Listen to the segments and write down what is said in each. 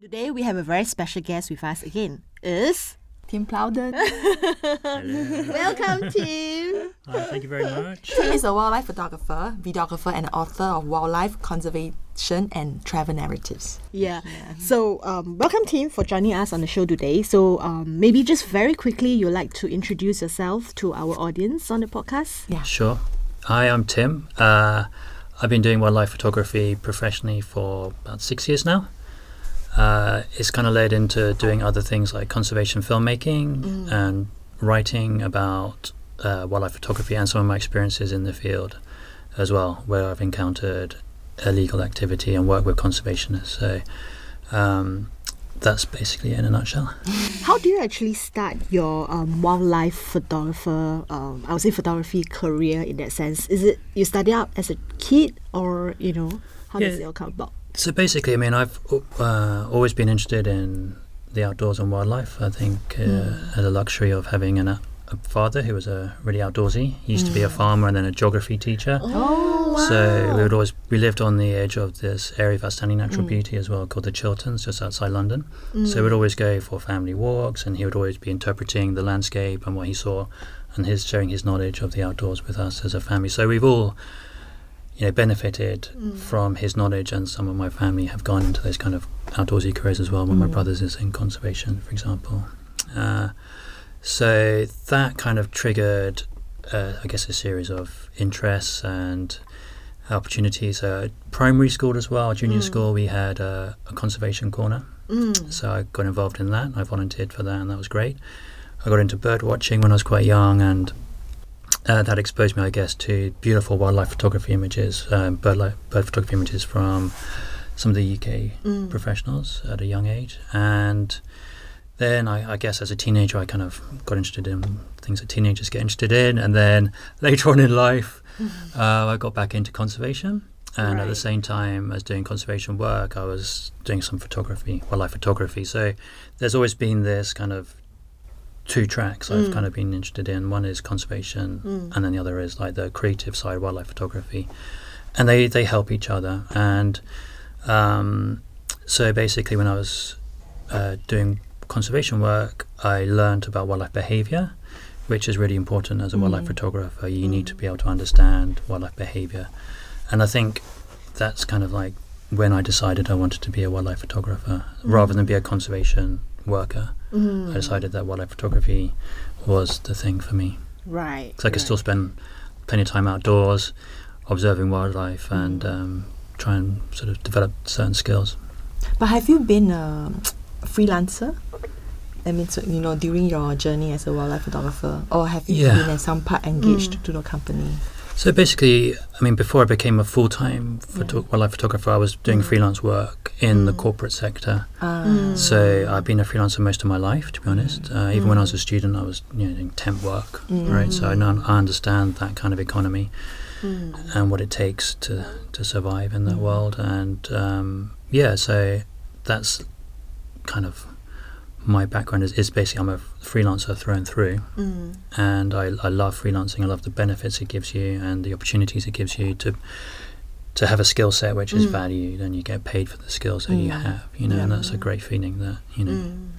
Today we have a very special guest with us again. Is Tim Plowden. welcome Tim. Hi, thank you very much. Tim is a wildlife photographer, videographer, and author of wildlife conservation and travel narratives. Yeah. So um, welcome Tim for joining us on the show today. So um, maybe just very quickly, you'd like to introduce yourself to our audience on the podcast. Yeah. Sure. Hi, I'm Tim. Uh, I've been doing wildlife photography professionally for about six years now. Uh, it's kind of led into doing other things like conservation filmmaking and writing about uh, wildlife photography and some of my experiences in the field as well, where I've encountered illegal activity and work with conservationists. So um, that's basically it in a nutshell. How do you actually start your um, wildlife photographer, um, I would say photography career in that sense? Is it you started out as a kid or, you know, how does it all come about? So basically, I mean, I've uh, always been interested in the outdoors and wildlife. I think uh, had the luxury of having an, a father who was a really outdoorsy. He used to be a farmer and then a geography teacher. Oh, So we would always we lived on the edge of this area of outstanding natural beauty as well, called the Chilterns, just outside London. So we'd always go for family walks, and he would always be interpreting the landscape and what he saw, and his sharing his knowledge of the outdoors with us as a family. So we've all, you know, benefited from his knowledge, and some of my family have gone into those kind of outdoorsy careers as well. One of my brothers is in conservation, for example. Uh, so that kind of triggered, uh, I guess, a series of interests and opportunities. Uh, primary school as well, junior school, we had a conservation corner. So I got involved in that. I volunteered for that, and that was great. I got into bird watching when I was quite young, and uh, that exposed me, I guess, to beautiful wildlife photography images, um, bird, li- bird photography images from some of the UK professionals at a young age. And then I, I guess as a teenager, I kind of got interested in things that teenagers get interested in. And then later on in life, uh, I got back into conservation. And at the same time as doing conservation work, I was doing some photography, wildlife photography. So there's always been this kind of two tracks I've mm. kind of been interested in. One is conservation, mm. and then the other is like the creative side, wildlife photography, and they they help each other. And um, so basically, when I was uh, doing conservation work, I learned about wildlife behavior, which is really important as a wildlife mm. photographer. You need to be able to understand wildlife behavior, and I think that's kind of like when I decided I wanted to be a wildlife photographer rather than be a conservation worker. Mm. I decided that wildlife photography was the thing for me. Right. So I could still spend plenty of time outdoors, observing wildlife, and mm. um, try and sort of develop certain skills. But have you been a freelancer? I mean, so, you know, during your journey as a wildlife photographer, or have you Yeah. been at some part engaged mm. to the company? So basically, I mean, before I became a full-time photo- wildlife photographer, I was doing mm. freelance work in the mm. corporate sector. Ah, mm. So I've been a freelancer most of my life, to be honest. Uh, even when I was a student, I was you know, doing temp work, right? So I, know, I understand that kind of economy and what it takes to, to survive in that world. And um, yeah, so that's kind of my background is, is basically I'm a freelancer through and through. Mm. And I, I love freelancing. I love the benefits it gives you and the opportunities it gives you to to have a skill set which is mm. valued and you get paid for the skills that you have, you know, and that's a great feeling that, you know, mm.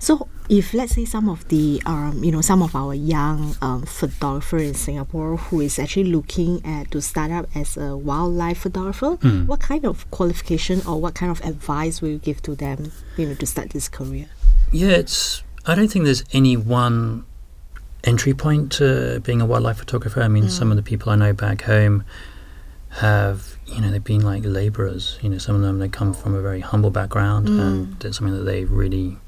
So, if let's say some of the, um, you know, some of our young um, photographer in Singapore who is actually looking at to start up as a wildlife photographer, what kind of qualification or what kind of advice will you give to them, you know, to start this career? Yeah, it's. I don't think there's any one entry point to being a wildlife photographer. I mean, some of the people I know back home have, you know, they've been like labourers. You know, some of them they come from a very humble background, and it's something that they really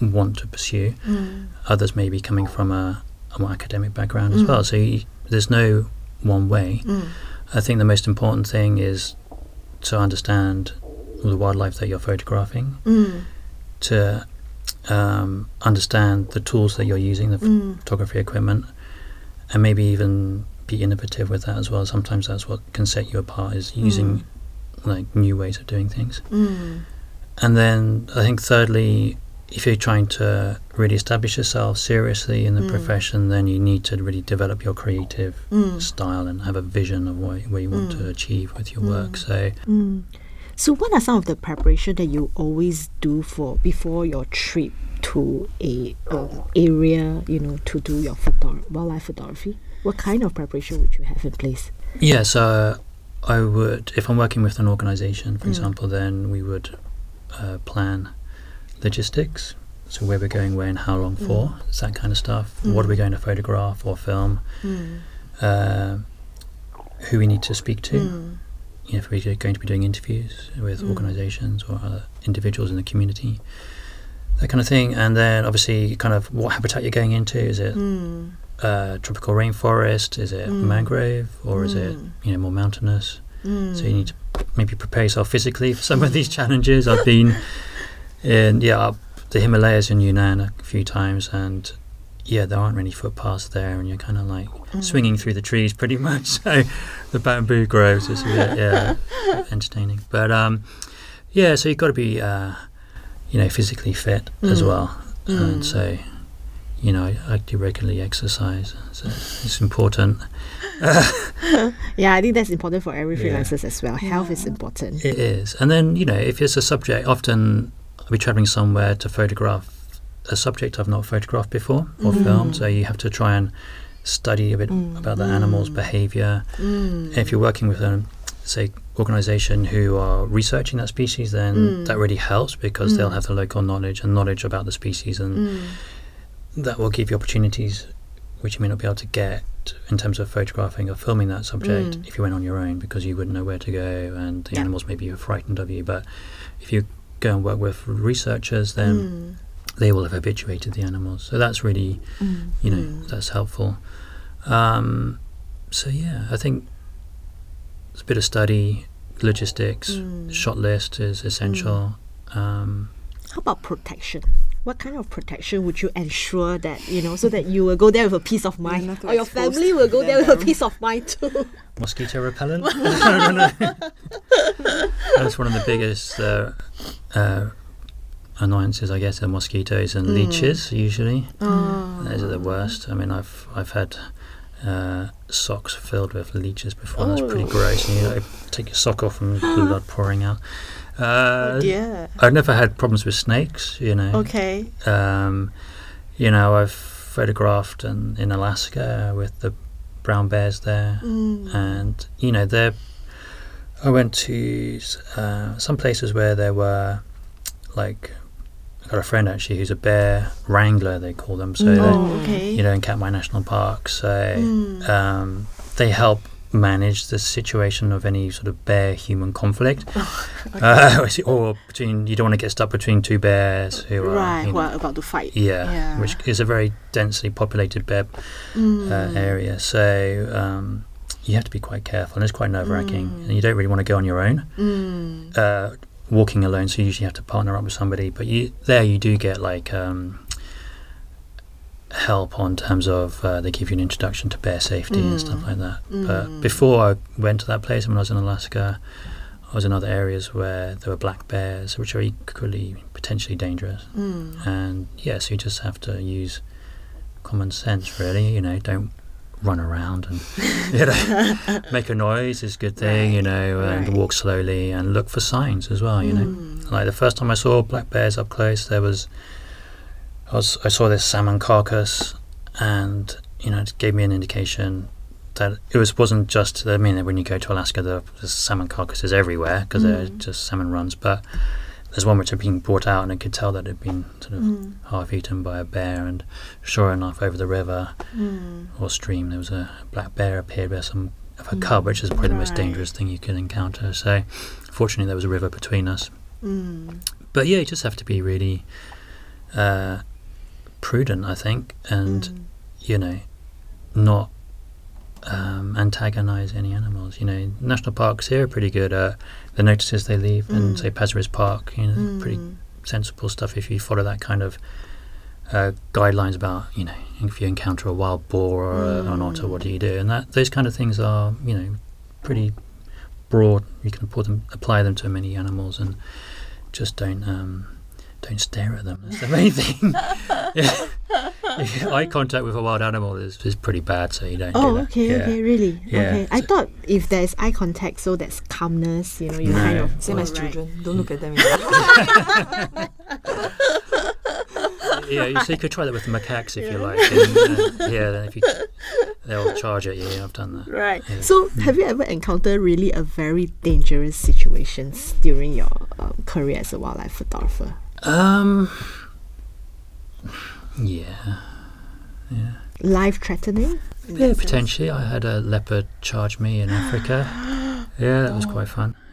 want to pursue. Hmm. Others may be coming from a, a more academic background as hmm. well. So you, there's no one way. Hmm. I think the most important thing is to understand the wildlife that you're photographing to um, understand the tools that you're using, the photography equipment, and maybe even be innovative with that as well. Sometimes that's what can set you apart is using like new ways of doing things. And then I think thirdly, if you're trying to really establish yourself seriously in the profession, then you need to really develop your creative style and have a vision of what, what you want to achieve with your work. So So, what are some of the preparation that you always do for before your trip to a um, area, you know, to do your photo- wildlife photography? What kind of preparation would you have in place? Yeah, so I would, if I'm working with an organization, for Mm. example, then we would uh, plan logistics. So where we're going, where, and how long for, mm. it's that kind of stuff. Mm. What are we going to photograph or film? Mm. Uh, who we need to speak to. You know, if we're going to be doing interviews with organizations or other individuals in the community, that kind of thing. And then obviously, kind of what habitat you're going into. Is it uh, tropical rainforest? Is it mangrove, or is it you know more mountainous? So you need to maybe prepare yourself physically for some of these challenges. I've been in yeah the Himalayas in Yunnan a few times, and yeah, there aren't many footpaths there, and you're kind of like swinging through the trees pretty much. So the bamboo groves is a bit yeah entertaining, but um, yeah, so you've got to be uh, you know physically fit as well, and so you know I, I do regularly exercise, so it's important. Yeah, I think that's important for every Yeah. as well. Health is important. It is. And then, you know, if it's a subject, often I'll be traveling somewhere to photograph a subject I've not photographed before or mm. filmed. So you have to try and study a bit mm. about the animal's mm. behavior. If you're working with a, say, organization who are researching that species, then that really helps because they'll have the local knowledge and knowledge about the species and that will give you opportunities which you may not be able to get in terms of photographing or filming that subject if you went on your own because you wouldn't know where to go and the Yeah. animals maybe are frightened of you. But if you go and work with researchers, then they will have habituated the animals. So that's really, you know, that's helpful. Um, so yeah, I think it's a bit of study, logistics, shot list is essential. Um, How about protection? What kind of protection would you ensure that you know so that you will go there with a peace of mind, or your family will go there with a them. peace of mind too? mosquito repellent. I don't know. That's one of the biggest uh, uh, annoyances, I guess, are mosquitoes and leeches. Usually, those are the worst. I mean, I've I've had uh, socks filled with leeches before. and That's pretty Oh. gross. And you know, take your sock off and blood pouring out. Uh, yeah. I've never had problems with snakes. You know. Okay. Um, you know, I've photographed in, in Alaska with the brown bears there, and you know, they're. I went to uh, some places where there were, like, I got a friend actually who's a bear wrangler. They call them. So Oh, okay. you know, in Katmai National Park. So um, they help manage the situation of any sort of bear human conflict, uh, or between you don't want to get stuck between two bears who are right. you know, are about to fight? yeah, Yeah. which is a very densely populated bear Mm. uh, area. So um, you have to be quite careful, and it's quite nerve wracking, and you don't really want to go on your own. Mm. Uh, walking alone, so you usually have to partner up with somebody. But you there you do get like um, help on terms of uh, they give you an introduction to bear safety and stuff mm. like that. Mm. But before I went to that place, when I was in Alaska, I was in other areas where there were black bears, which are equally potentially dangerous. Mm. And yeah, so you just have to use common sense, really. You know, don't run around and you know make a noise is a good thing. you know, and right. walk slowly and look for signs as well. You know, like the first time I saw black bears up close, there was I was I saw this salmon carcass, and you know, it gave me an indication that it was wasn't just. I mean, when you go to Alaska, there- there's salmon carcasses everywhere because they're mm. just salmon runs, but there's one which had been brought out, and I could tell that it had been sort of mm. half eaten by a bear. And sure enough, over the river mm. or stream, there was a black bear appeared with some of a cub, which is probably the most dangerous thing you can encounter. So, fortunately, there was a river between us. But yeah, you just have to be really uh, prudent, I think, and you know, not um, antagonize any animals. You know, national parks here are pretty good at the notices they leave, and say Pasir Park, you know, pretty sensible stuff if you follow that kind of uh, guidelines about, you know, if you encounter a wild boar or a, an otter, what do you do? And that those kind of things are, you know, pretty broad. You can them, apply them to many animals, and just don't um, don't stare at them. That's the main thing. eye contact with a wild animal is, is pretty bad, so you don't. do Oh, that. okay, Yeah. okay, really? Yeah. Okay. I thought if there's eye contact, so that's calmness, you know, you kind of. Same as right. children. Don't look at them. yeah, you, so you could try that with macaques if you like. And, uh, yeah, then if you, they'll charge at you. Yeah, I've done that. Right. Yeah. So, have you ever encountered really a very dangerous situations during your um, career as a wildlife photographer? Um. Yeah. Yeah. Life threatening? Yeah, that sense? potentially. I had a leopard charge me in Africa. Yeah, that was quite fun.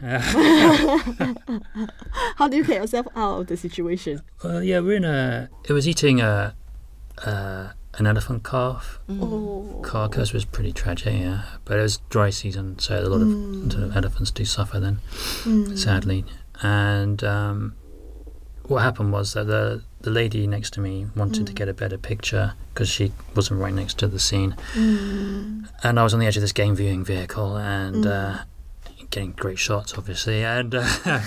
How do you get yourself out of the situation? Well, yeah, we're in a. It was eating a, uh, an elephant calf Oh. carcass was pretty tragic. Yeah, but it was dry season, so a lot of sort of elephants do suffer then, Mm. sadly. And um, what happened was that the the lady next to me wanted to get a better picture because she wasn't right next to the scene, Mm. and I was on the edge of this game viewing vehicle and uh, getting great shots, obviously. And uh,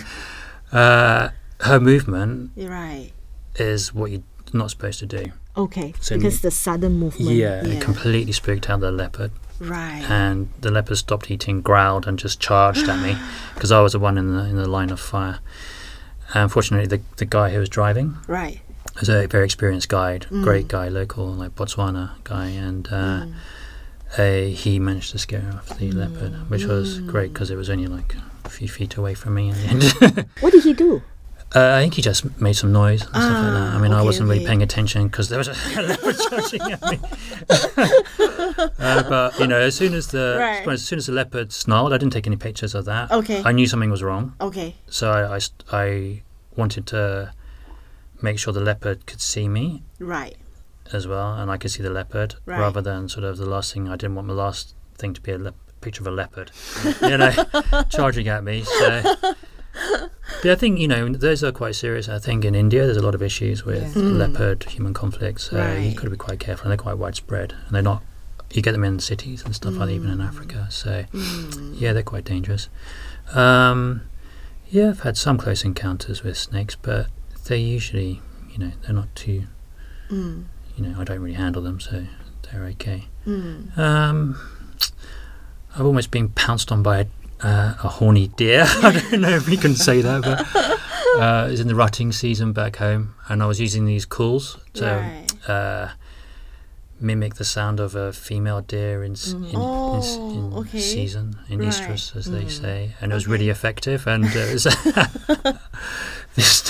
uh, her movement You're right. is what you're not supposed to do. Okay, So because me- the sudden movement. Yeah, it completely spooked out the leopard, Right. and the leopard stopped eating, growled, and just charged at me because I was the one in the in the line of fire. Unfortunately, the the guy who was driving right. Was a very experienced guide, Mm. great guy, local like Botswana guy, and uh, Mm. uh, he managed to scare off the leopard, which was great because it was only like a few feet away from me in the end. What did he do? Uh, I think he just made some noise and stuff like that. I mean, Ah, I wasn't really paying attention because there was a leopard charging at me. uh, but you know, as soon as the Right. as soon as the leopard snarled, I didn't take any pictures of that. Okay. I knew something was wrong, Okay. so I, I, I wanted to make sure the leopard could see me Right. as well, and I could see the leopard Right. rather than sort of the last thing. I didn't want my last thing to be a lep- picture of a leopard, you know, charging at me. So, but I think you know those are quite serious. I think in India there's a lot of issues with Yeah. Mm. leopard human conflicts. So Right. you've got to be quite careful, and they're quite widespread, and they're not. You get them in cities and stuff like that, even in Africa. So Mm. yeah, they're quite dangerous. Um, yeah, I've had some close encounters with snakes, but they're usually, you know, they're not too Mm. you know, I don't really handle them, so they're okay. Mm. Um, I've almost been pounced on by a, uh, a horny deer. I don't know if we can say that, but uh, it was in the rutting season back home, and I was using these calls to Right. uh, mimic the sound of a female deer in s in, in, Oh, in okay. season, in Right. estrus, as they Mm. say, and it was Okay. really effective. And uh, it was this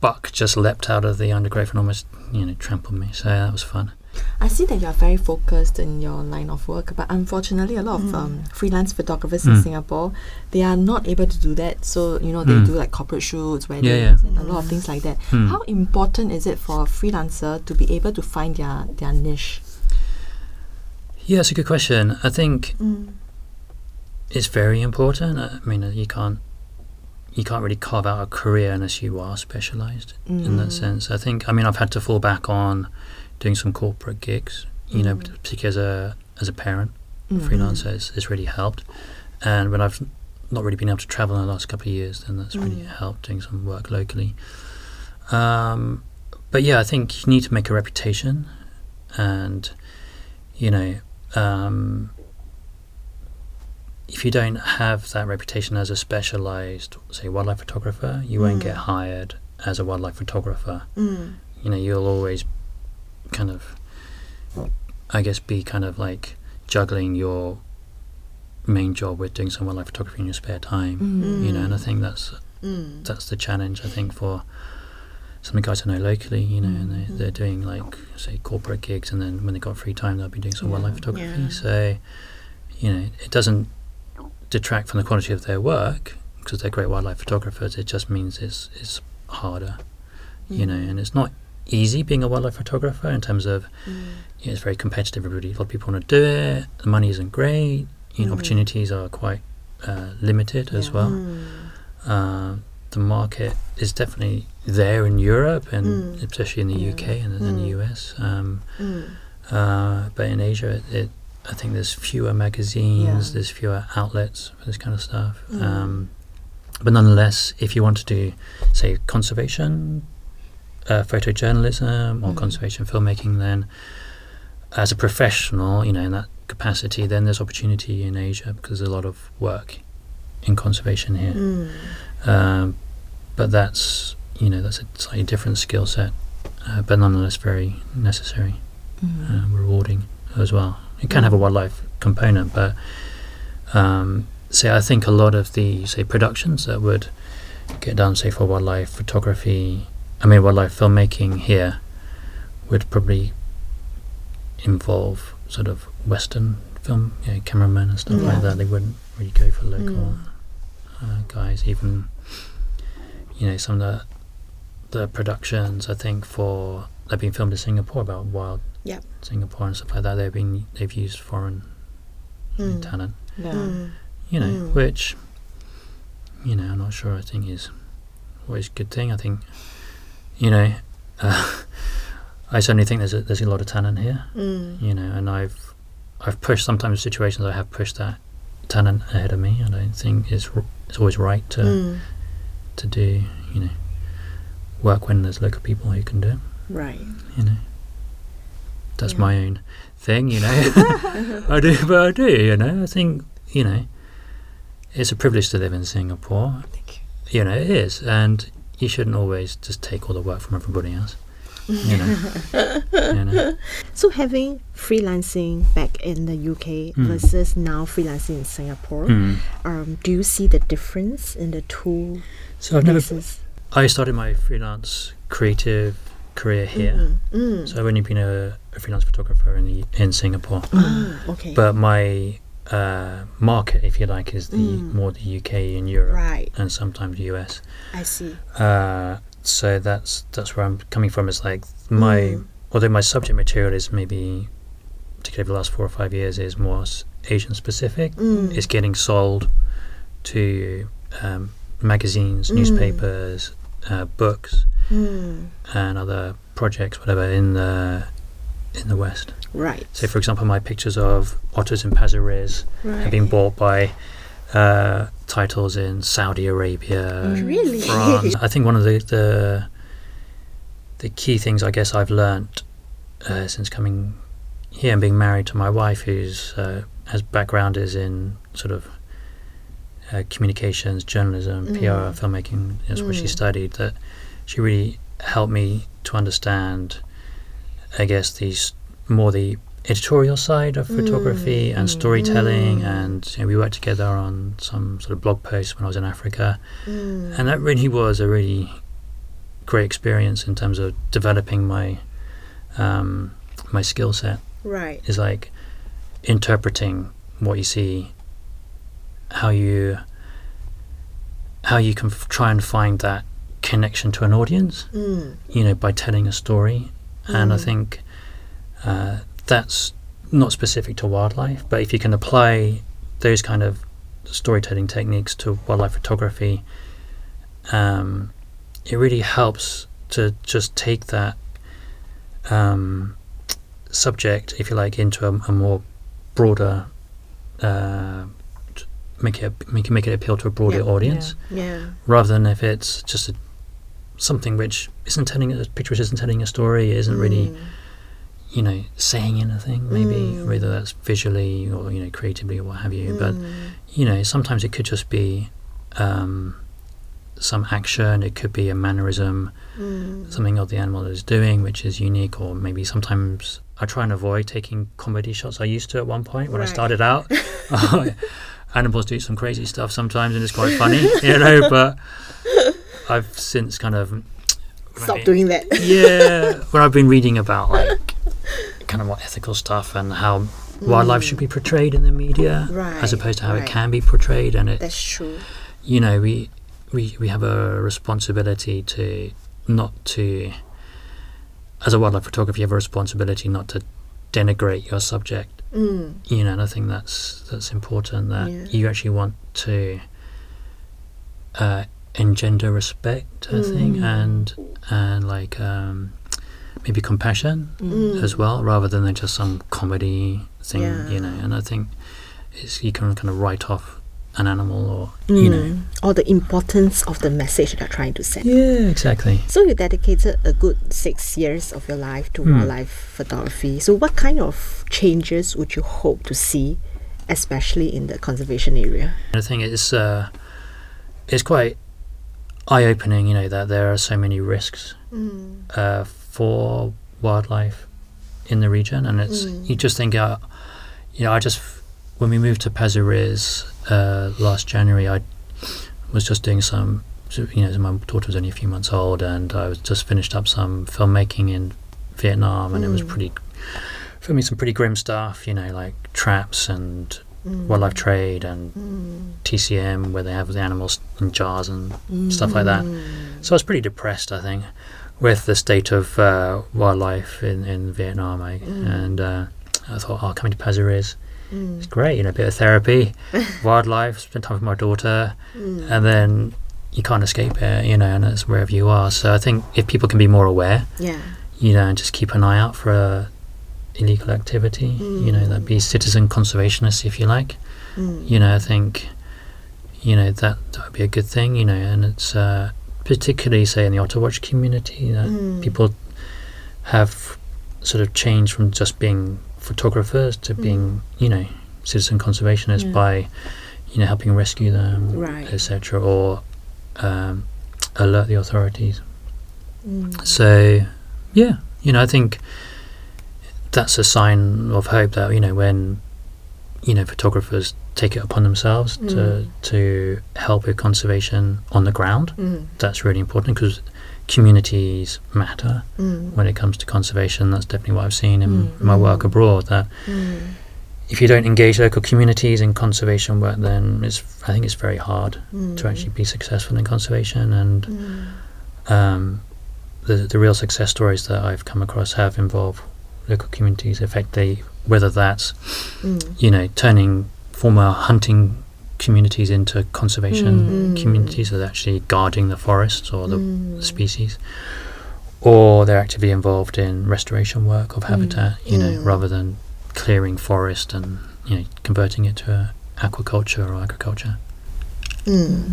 buck just leapt out of the undergrowth and almost, you know, trampled me. So yeah, that was fun. I see that you are very focused in your line of work, but unfortunately, a lot of um, freelance photographers in Mm. Singapore they are not able to do that. So you know they Mm. do like corporate shoots, weddings, Yeah, yeah. and a lot of things like that. Hmm. How important is it for a freelancer to be able to find their their niche? Yeah, it's a good question. I think Mm. it's very important. I mean, uh, you can't you can't really carve out a career unless you are specialized in that Mm. sense. I think. I mean, I've had to fall back on doing some corporate gigs. You know, Mm. particularly as a as a parent, Mm. freelancer has, has really helped. And when I've not really been able to travel in the last couple of years, then that's really Mm. helped doing some work locally. Um, but yeah, I think you need to make a reputation, and you know, um, if you don't have that reputation as a specialized, say, wildlife photographer, you won't Mm. get hired as a wildlife photographer. Mm. You know, you'll always kind of, I guess, be kind of like juggling your main job with doing some wildlife photography in your spare time. Mm. You know, and I think that's Mm. that's the challenge. I think for some of the guys I know locally, you know, and they, they're doing like say corporate gigs, and then when they got free time, they'll be doing some Yeah. wildlife photography. Yeah. So, you know, it doesn't detract from the quality of their work because they're great wildlife photographers. It just means it's it's harder, you know, and it's not easy being a wildlife photographer in terms of Mm. you know, it's very competitive. Everybody, a lot of people want to do it. The money isn't great. You know, Mm. opportunities are quite uh, limited as well. Mm. Uh, the market is definitely there in Europe and Mm. especially in the Yeah. UK and in the Mm. US. Um, Mm. uh, but in Asia, it, it, I think there's fewer magazines, Yeah. there's fewer outlets for this kind of stuff. Mm. Um, but nonetheless, if you want to do, say, conservation uh, photojournalism or Mm. conservation filmmaking, then as a professional, you know, in that capacity, then there's opportunity in Asia because there's a lot of work in conservation here. Mm. Um, but that's you know that's a slightly different skill set, uh, but nonetheless very necessary, Mm. um, rewarding as well. It can have a wildlife component, but um, say I think a lot of the say productions that would get done, say for wildlife photography, I mean wildlife filmmaking here, would probably involve sort of Western film you know, cameramen and stuff Yeah. like that. They wouldn't really go for local Mm. uh, guys. Even you know some of the the productions I think for they've been filmed in Singapore about wild Yep. Singapore and stuff like that. They've been they've used foreign Mm. talent, Yeah. Mm. you know, Mm. which you know I'm not sure. I think is always a good thing. I think you know. Uh, I certainly think there's a, there's a lot of talent here, Mm. you know, and I've I've pushed sometimes situations I have pushed that talent ahead of me. And I don't think it's r- it's always right to Mm. to do you know work when there's local people who can do it. Right. You know, that's Yeah. my own thing. You know, I do, but I do. You know, I think you know it's a privilege to live in Singapore. Thank you. You know, it is, and you shouldn't always just take all the work from everybody else. You know, you know. So having freelancing back in the UK Mm. versus now freelancing in Singapore, Mm. um, do you see the difference in the two So I've never. places? I started my freelance creative career here. Mm. Mm. So I've only been a, a freelance photographer in the, in Singapore. Ah, okay. But my uh, market, if you like, is the Mm. more the UK and Europe, right. and sometimes the US. I see. Uh, so that's that's where I'm coming from. Is like my Mm. although my subject material is maybe particularly the last four or five years is more Asian specific. Mm. It's getting sold to um, magazines, Mm. newspapers, uh, books, Mm. and other projects, whatever in the in the West. Right. So, for example, my pictures of otters in Pasir Ris right. have been bought by uh, titles in Saudi Arabia, Mm. Really? France. I think one of the, the the key things I guess I've learnt uh, since coming here and being married to my wife, who's uh, has background is in sort of uh, communications, journalism, Mm. PR, filmmaking. That's what she Mm. studied. That she really helped me to understand, I guess, these more the editorial side of photography Mm. and storytelling Mm. and you know, we worked together on some sort of blog posts when I was in Africa Mm. and that really was a really great experience in terms of developing my um, my skill set right. is like interpreting what you see how you how you can f- try and find that connection to an audience Mm. you know by telling a story and I Mm. think uh, that's not specific to wildlife but if you can apply those kind of storytelling techniques to wildlife photography um, it really helps to just take that um, subject if you like into a, a more broader uh, make it make it make it appeal to a broader Yeah. audience Yeah. rather than if it's just a, something which isn't telling a picture which isn't telling a story, isn't really Mm. you know saying anything. Maybe Mm. whether that's visually or you know creatively or what have you. But Mm. you know sometimes it could just be um, some action. It could be a mannerism, Mm. something of the animal is doing which is unique, or maybe sometimes. I try and avoid taking comedy shots. I used to at one point when I started out. Animals do some crazy stuff sometimes, and it's quite funny, you know. But I've since kind of Stop doing that. yeah, when I've been reading about like kind of more ethical stuff and how wildlife should be portrayed in the media, Mm. Right, as opposed to how right. it can be portrayed, and it, That's true. you know, we we we have a responsibility to not to, as a wildlife photographer, you have a responsibility not to denigrate your subject Mm. you know, and I think that's that's important that Yeah. you actually want to uh, engender respect, I think, Mm. and and like um, maybe compassion Mm. as well, rather than just some comedy thing, Yeah. you know. And I think it's you can kind of write off an animal or you know. Mm. or the importance of the message they're trying to send. Yeah, exactly. So you dedicated a good six years of your life to Hmm. wildlife photography. So what kind of changes would you hope to see, especially in the conservation area? I think it's uh, it's quite eye opening, you know, that there are so many risks uh, for wildlife in the region, and it's Mm. you just think, uh, you know, I just when we moved to Pasir Ris uh, last January, I was just doing some, you know, my daughter was only a few months old, and I was just finished up some filmmaking in Vietnam, and it was Mm. pretty filming some pretty grim stuff, you know, like traps and Mm. wildlife trade and Mm. TCM where they have the animals in jars and stuff like that. Mm. So I was pretty depressed, I think, with the state of uh, wildlife in, in Vietnam. I, Mm. And uh, I thought, oh, coming to Pasir Ris, Mm. it's great, you know, a bit of therapy, wildlife, spend time with my daughter, Mm. and then you can't escape it, you know, and it's wherever you are. So I think if people can be more aware, yeah. you know, and just keep an eye out for uh, illegal activity, you know, that be citizen conservationists, if you like Mm. you know, I think, you know, that that would be a good thing, you know, and it's uh, particularly, say, in the Otter Watch community, that Mm. people have sort of changed from just being photographers to being, you know, citizen conservationists Yeah. by, you know, helping rescue them, Right. etc., or um, alert the authorities. Mm. So, yeah, you know, I think that's a sign of hope that you know when you know photographers take it upon themselves to Mm. to help with conservation on the ground. Mm. That's really important because communities matter Mm. when it comes to conservation. That's definitely what I've seen in Mm. my work abroad. That Mm. if you don't engage local communities in conservation work, then it's I think it's very hard to Mm. actually be successful in conservation and Mm. um, the the real success stories that I've come across have involved local communities. Effectively, whether that's Mm. you know turning former hunting communities into conservation Mm. communities that are actually guarding the forests or the Mm. species, or they're actively involved in restoration work of habitat. You know, Mm. rather than clearing forest and you know converting it to a aquaculture or agriculture. Mm.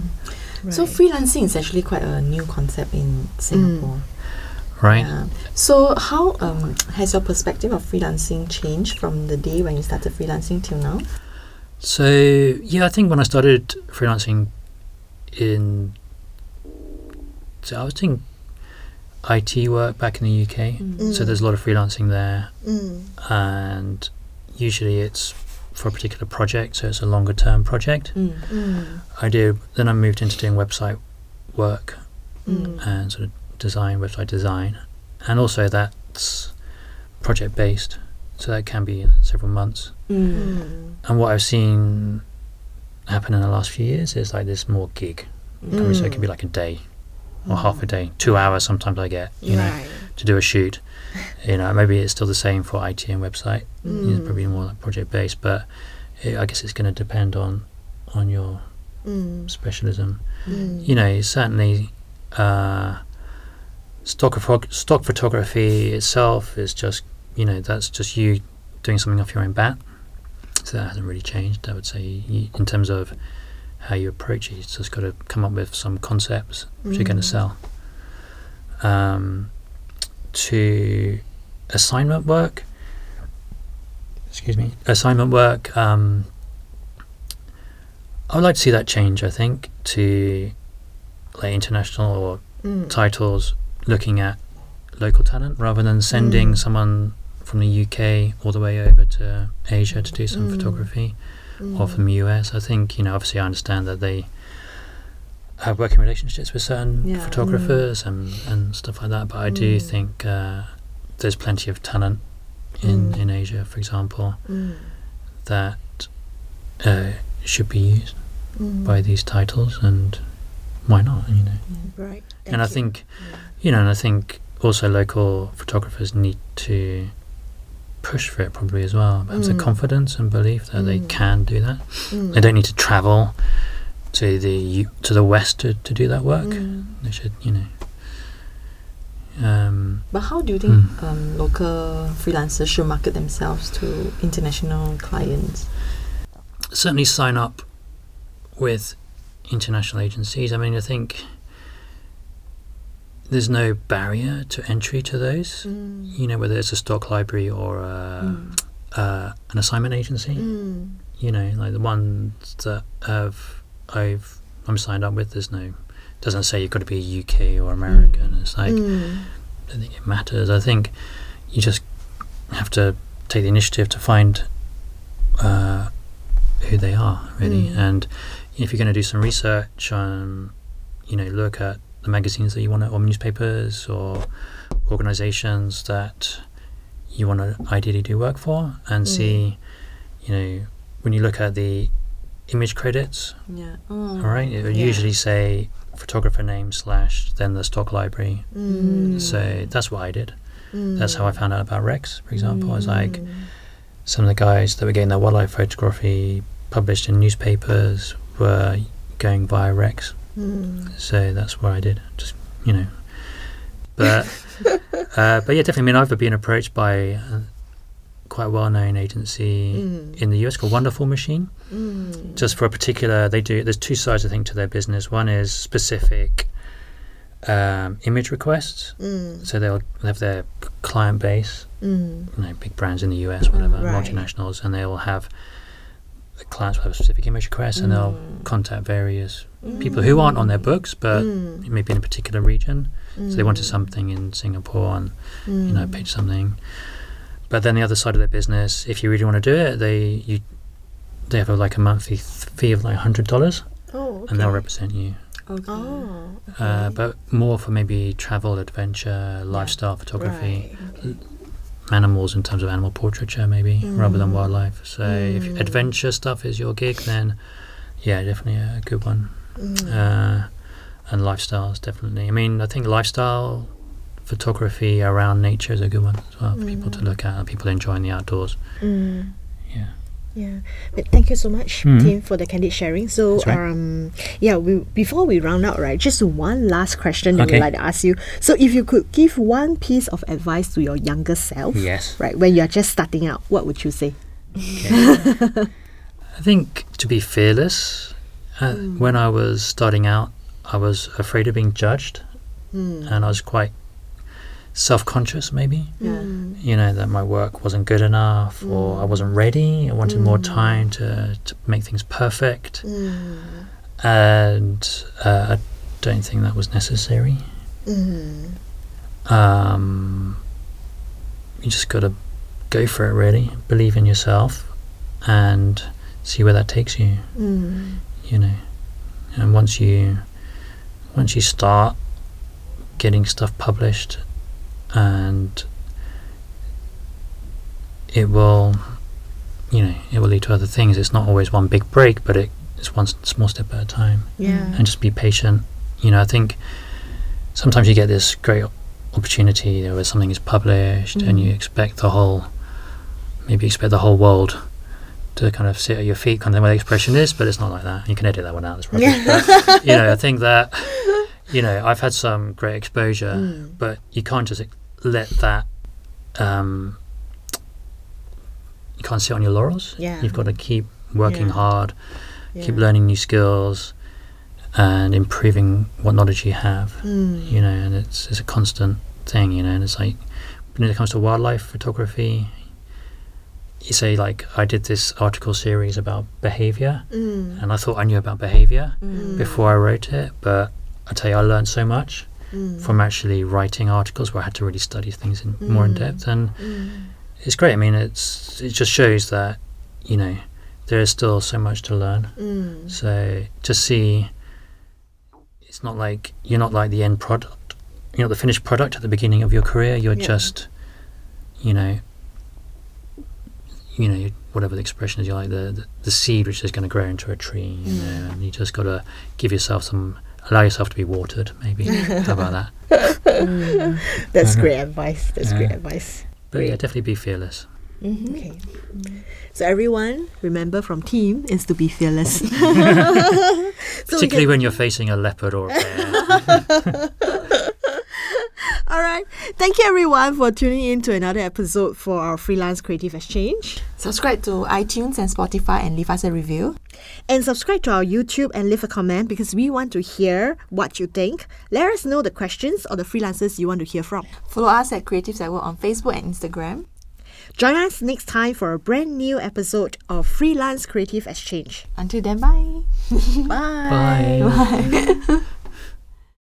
So freelancing is actually quite a new concept in Singapore. Right. Yeah. So how um, has your perspective of freelancing changed from the day when you started freelancing till now? So yeah, I think when I started freelancing in, so I was doing IT work back in the UK. So there's a lot of freelancing there, Mm. and usually it's for a particular project. So it's a longer term project. Mm. Mm. I do. Then I moved into doing website work Mm. and sort of design, website design, and also that's project based. So that can be several months. Mm. Mm. And what I've seen happen in the last few years is like this more gig. Probably so it can be like a day or half a day, two hours sometimes I get, you know, to do a shoot. You know, maybe it's still the same for IT and website. Mm. It's probably more like project based, but it, I guess it's going to depend on on your Mm. specialism. Mm. You know, certainly uh, stock stock photography itself is just you know that's just you doing something off your own bat. So that hasn't really changed. I would say you, in terms of how you approach it, you just got to come up with some concepts which you're going Mm. to sell. Um, to assignment work. Excuse me. Assignment work. Um, I would like to see that change. I think to like international or Mm. titles looking at local talent rather than sending Mm. someone from the UK all the way over to Asia to do some Mm. photography Mm. or from the US. I think you know obviously I understand that they have working relationships with certain Yeah. photographers and, and stuff like that. But I do Mm. think uh, there's plenty of talent in, Mm. in Asia, for example, Mm. that uh, should be used by these titles, and why not? You know. right. and I you. think, you know, and I think also local photographers need to push for it probably as well. Have the Mm. confidence and belief that they Mm. can do that. Mm. They don't need to travel to the to the west to, to do that work. Mm. They should, you know. Um, But how do you think Mm. um, local freelancers should market themselves to international clients? certainly sign up with international agencies, I mean, I think there's no barrier to entry to those. Mm. You know, whether it's a stock library or a, Mm. uh, an assignment agency. Mm. You know, like the ones that have I've I'm signed up with. There's no doesn't say you've got to be UK or American. It's like Mm. I don't think it matters. I think you just have to take the initiative to find uh, who they are, really. Mm. And if you're going to do some research on, you know, look at the magazines that you want to, or newspapers or organizations that you want to ideally do work for, and Mm. see, you know, when you look at the image credits, Yeah. all right, it would Yeah. usually say photographer name slash then the stock library. Mm. So that's what I did. That's Mm. how I found out about Rex, for example. Is like Mm. some of the guys that were getting their wildlife photography published in newspapers were going via Rex. Mm. So that's what I did. Just you know, but uh, but yeah, definitely. I mean, I've been approached by quite a well-known agency Mm. in the US called Wonderful Machine, Mm. just for a particular. They do. There's two sides, I think, to their business. One is specific um, image requests. Mm. So they'll have their client base Mm. you know, big brands in the US, whatever, Right. multinationals, and they will have the clients will have a specific image request, and they'll Mm. contact various people who aren't on their books, but Mm. maybe in a particular region. So they wanted Mm. something in Singapore, and you know, pitch something. But then the other side of their business, if you really want to do it, they you they have a, like a monthly th- fee of like hundred dollars, Oh, and they'll represent you. Okay. Oh, Uh, but more for maybe travel, adventure, lifestyle photography. Right. Animals in terms of animal portraiture, maybe rather than Mm. wildlife. So if Mm. adventure stuff is your gig, then yeah, definitely a good one. Mm. Uh, and lifestyles, definitely. I mean, I think lifestyle photography around nature is a good one as well for people to Mm. look at. People enjoying the outdoors. Mm. Yeah. But thank you so much, Mhm. Tim, for the candid sharing. So, right. um, yeah, we before we round out, right, just one last question that we'd like to ask you. So, if you could give one piece of advice to your younger self, Yes. right, when you are just starting out, what would you say? I think to be fearless. Uh, Mm. When I was starting out, I was afraid of being judged, Mm. and I was quite self-conscious, maybe. Yeah. Mm. you know that my work wasn't good enough or I Mm. wasn't ready. I wanted more Mm. time to, to make things perfect, Mm. and uh, I don't think that was necessary. Mm. Um, you just got to go for it, really. Believe in yourself, and see where that takes you. Mm. You know, and once you once you start getting stuff published, and it will, you know, it will lead to other things. It's not always one big break, but it, it's one small step at a time. Yeah. And just be patient. You know, I think sometimes you get this great opportunity where something is published and you Mm. expect the whole, maybe expect the whole world to kind of sit at your feet, kind of where the expression is, but it's not like that. You can edit that one out. It's rubbish. but, you know, I think that, you know, I've had some great exposure Mm. but you can't just let that um, you can't sit on your laurels Yeah. you've got to keep working Yeah. hard Yeah. keep learning new skills and improving what knowledge you have Mm. you know and it's, it's a constant thing you know and it's like when it comes to wildlife photography you say like i did this article series about behavior Mm. and i thought i knew about behavior Mm. before i wrote it but i tell you i learned so much Mm. from actually writing articles where I had to really study things in more in Mm. depth, and Mm. it's great. I mean, it's it just shows that you know there is still so much to learn. Mm. So to see, it's not like you're not like the end product. You're not the finished product at the beginning of your career. You're Yeah. just, you know, you know, whatever the expression is, you're like the, the, the seed which is going to grow into a tree, you Mm. know, and you just got to give yourself some, allow yourself to be watered, maybe. How about that? That's Mhm. great advice. That's great advice. But yeah, definitely be fearless. Mm-hmm. Okay. So everyone, remember from Tim is to be fearless. so Particularly can, when you're facing a leopard or a bear. All right. Thank Thank you everyone for tuning in to another episode for our Freelance Creative Exchange. Subscribe to iTunes and Spotify and leave us a review. And subscribe to our YouTube and leave a comment because we want to hear what you think. Let us know the questions or the freelancers you want to hear from. Follow us at Creatives at Work on Facebook and Instagram. Join us next time for a brand new episode of Freelance Creative Exchange. Until then, bye. Bye. Bye. Bye.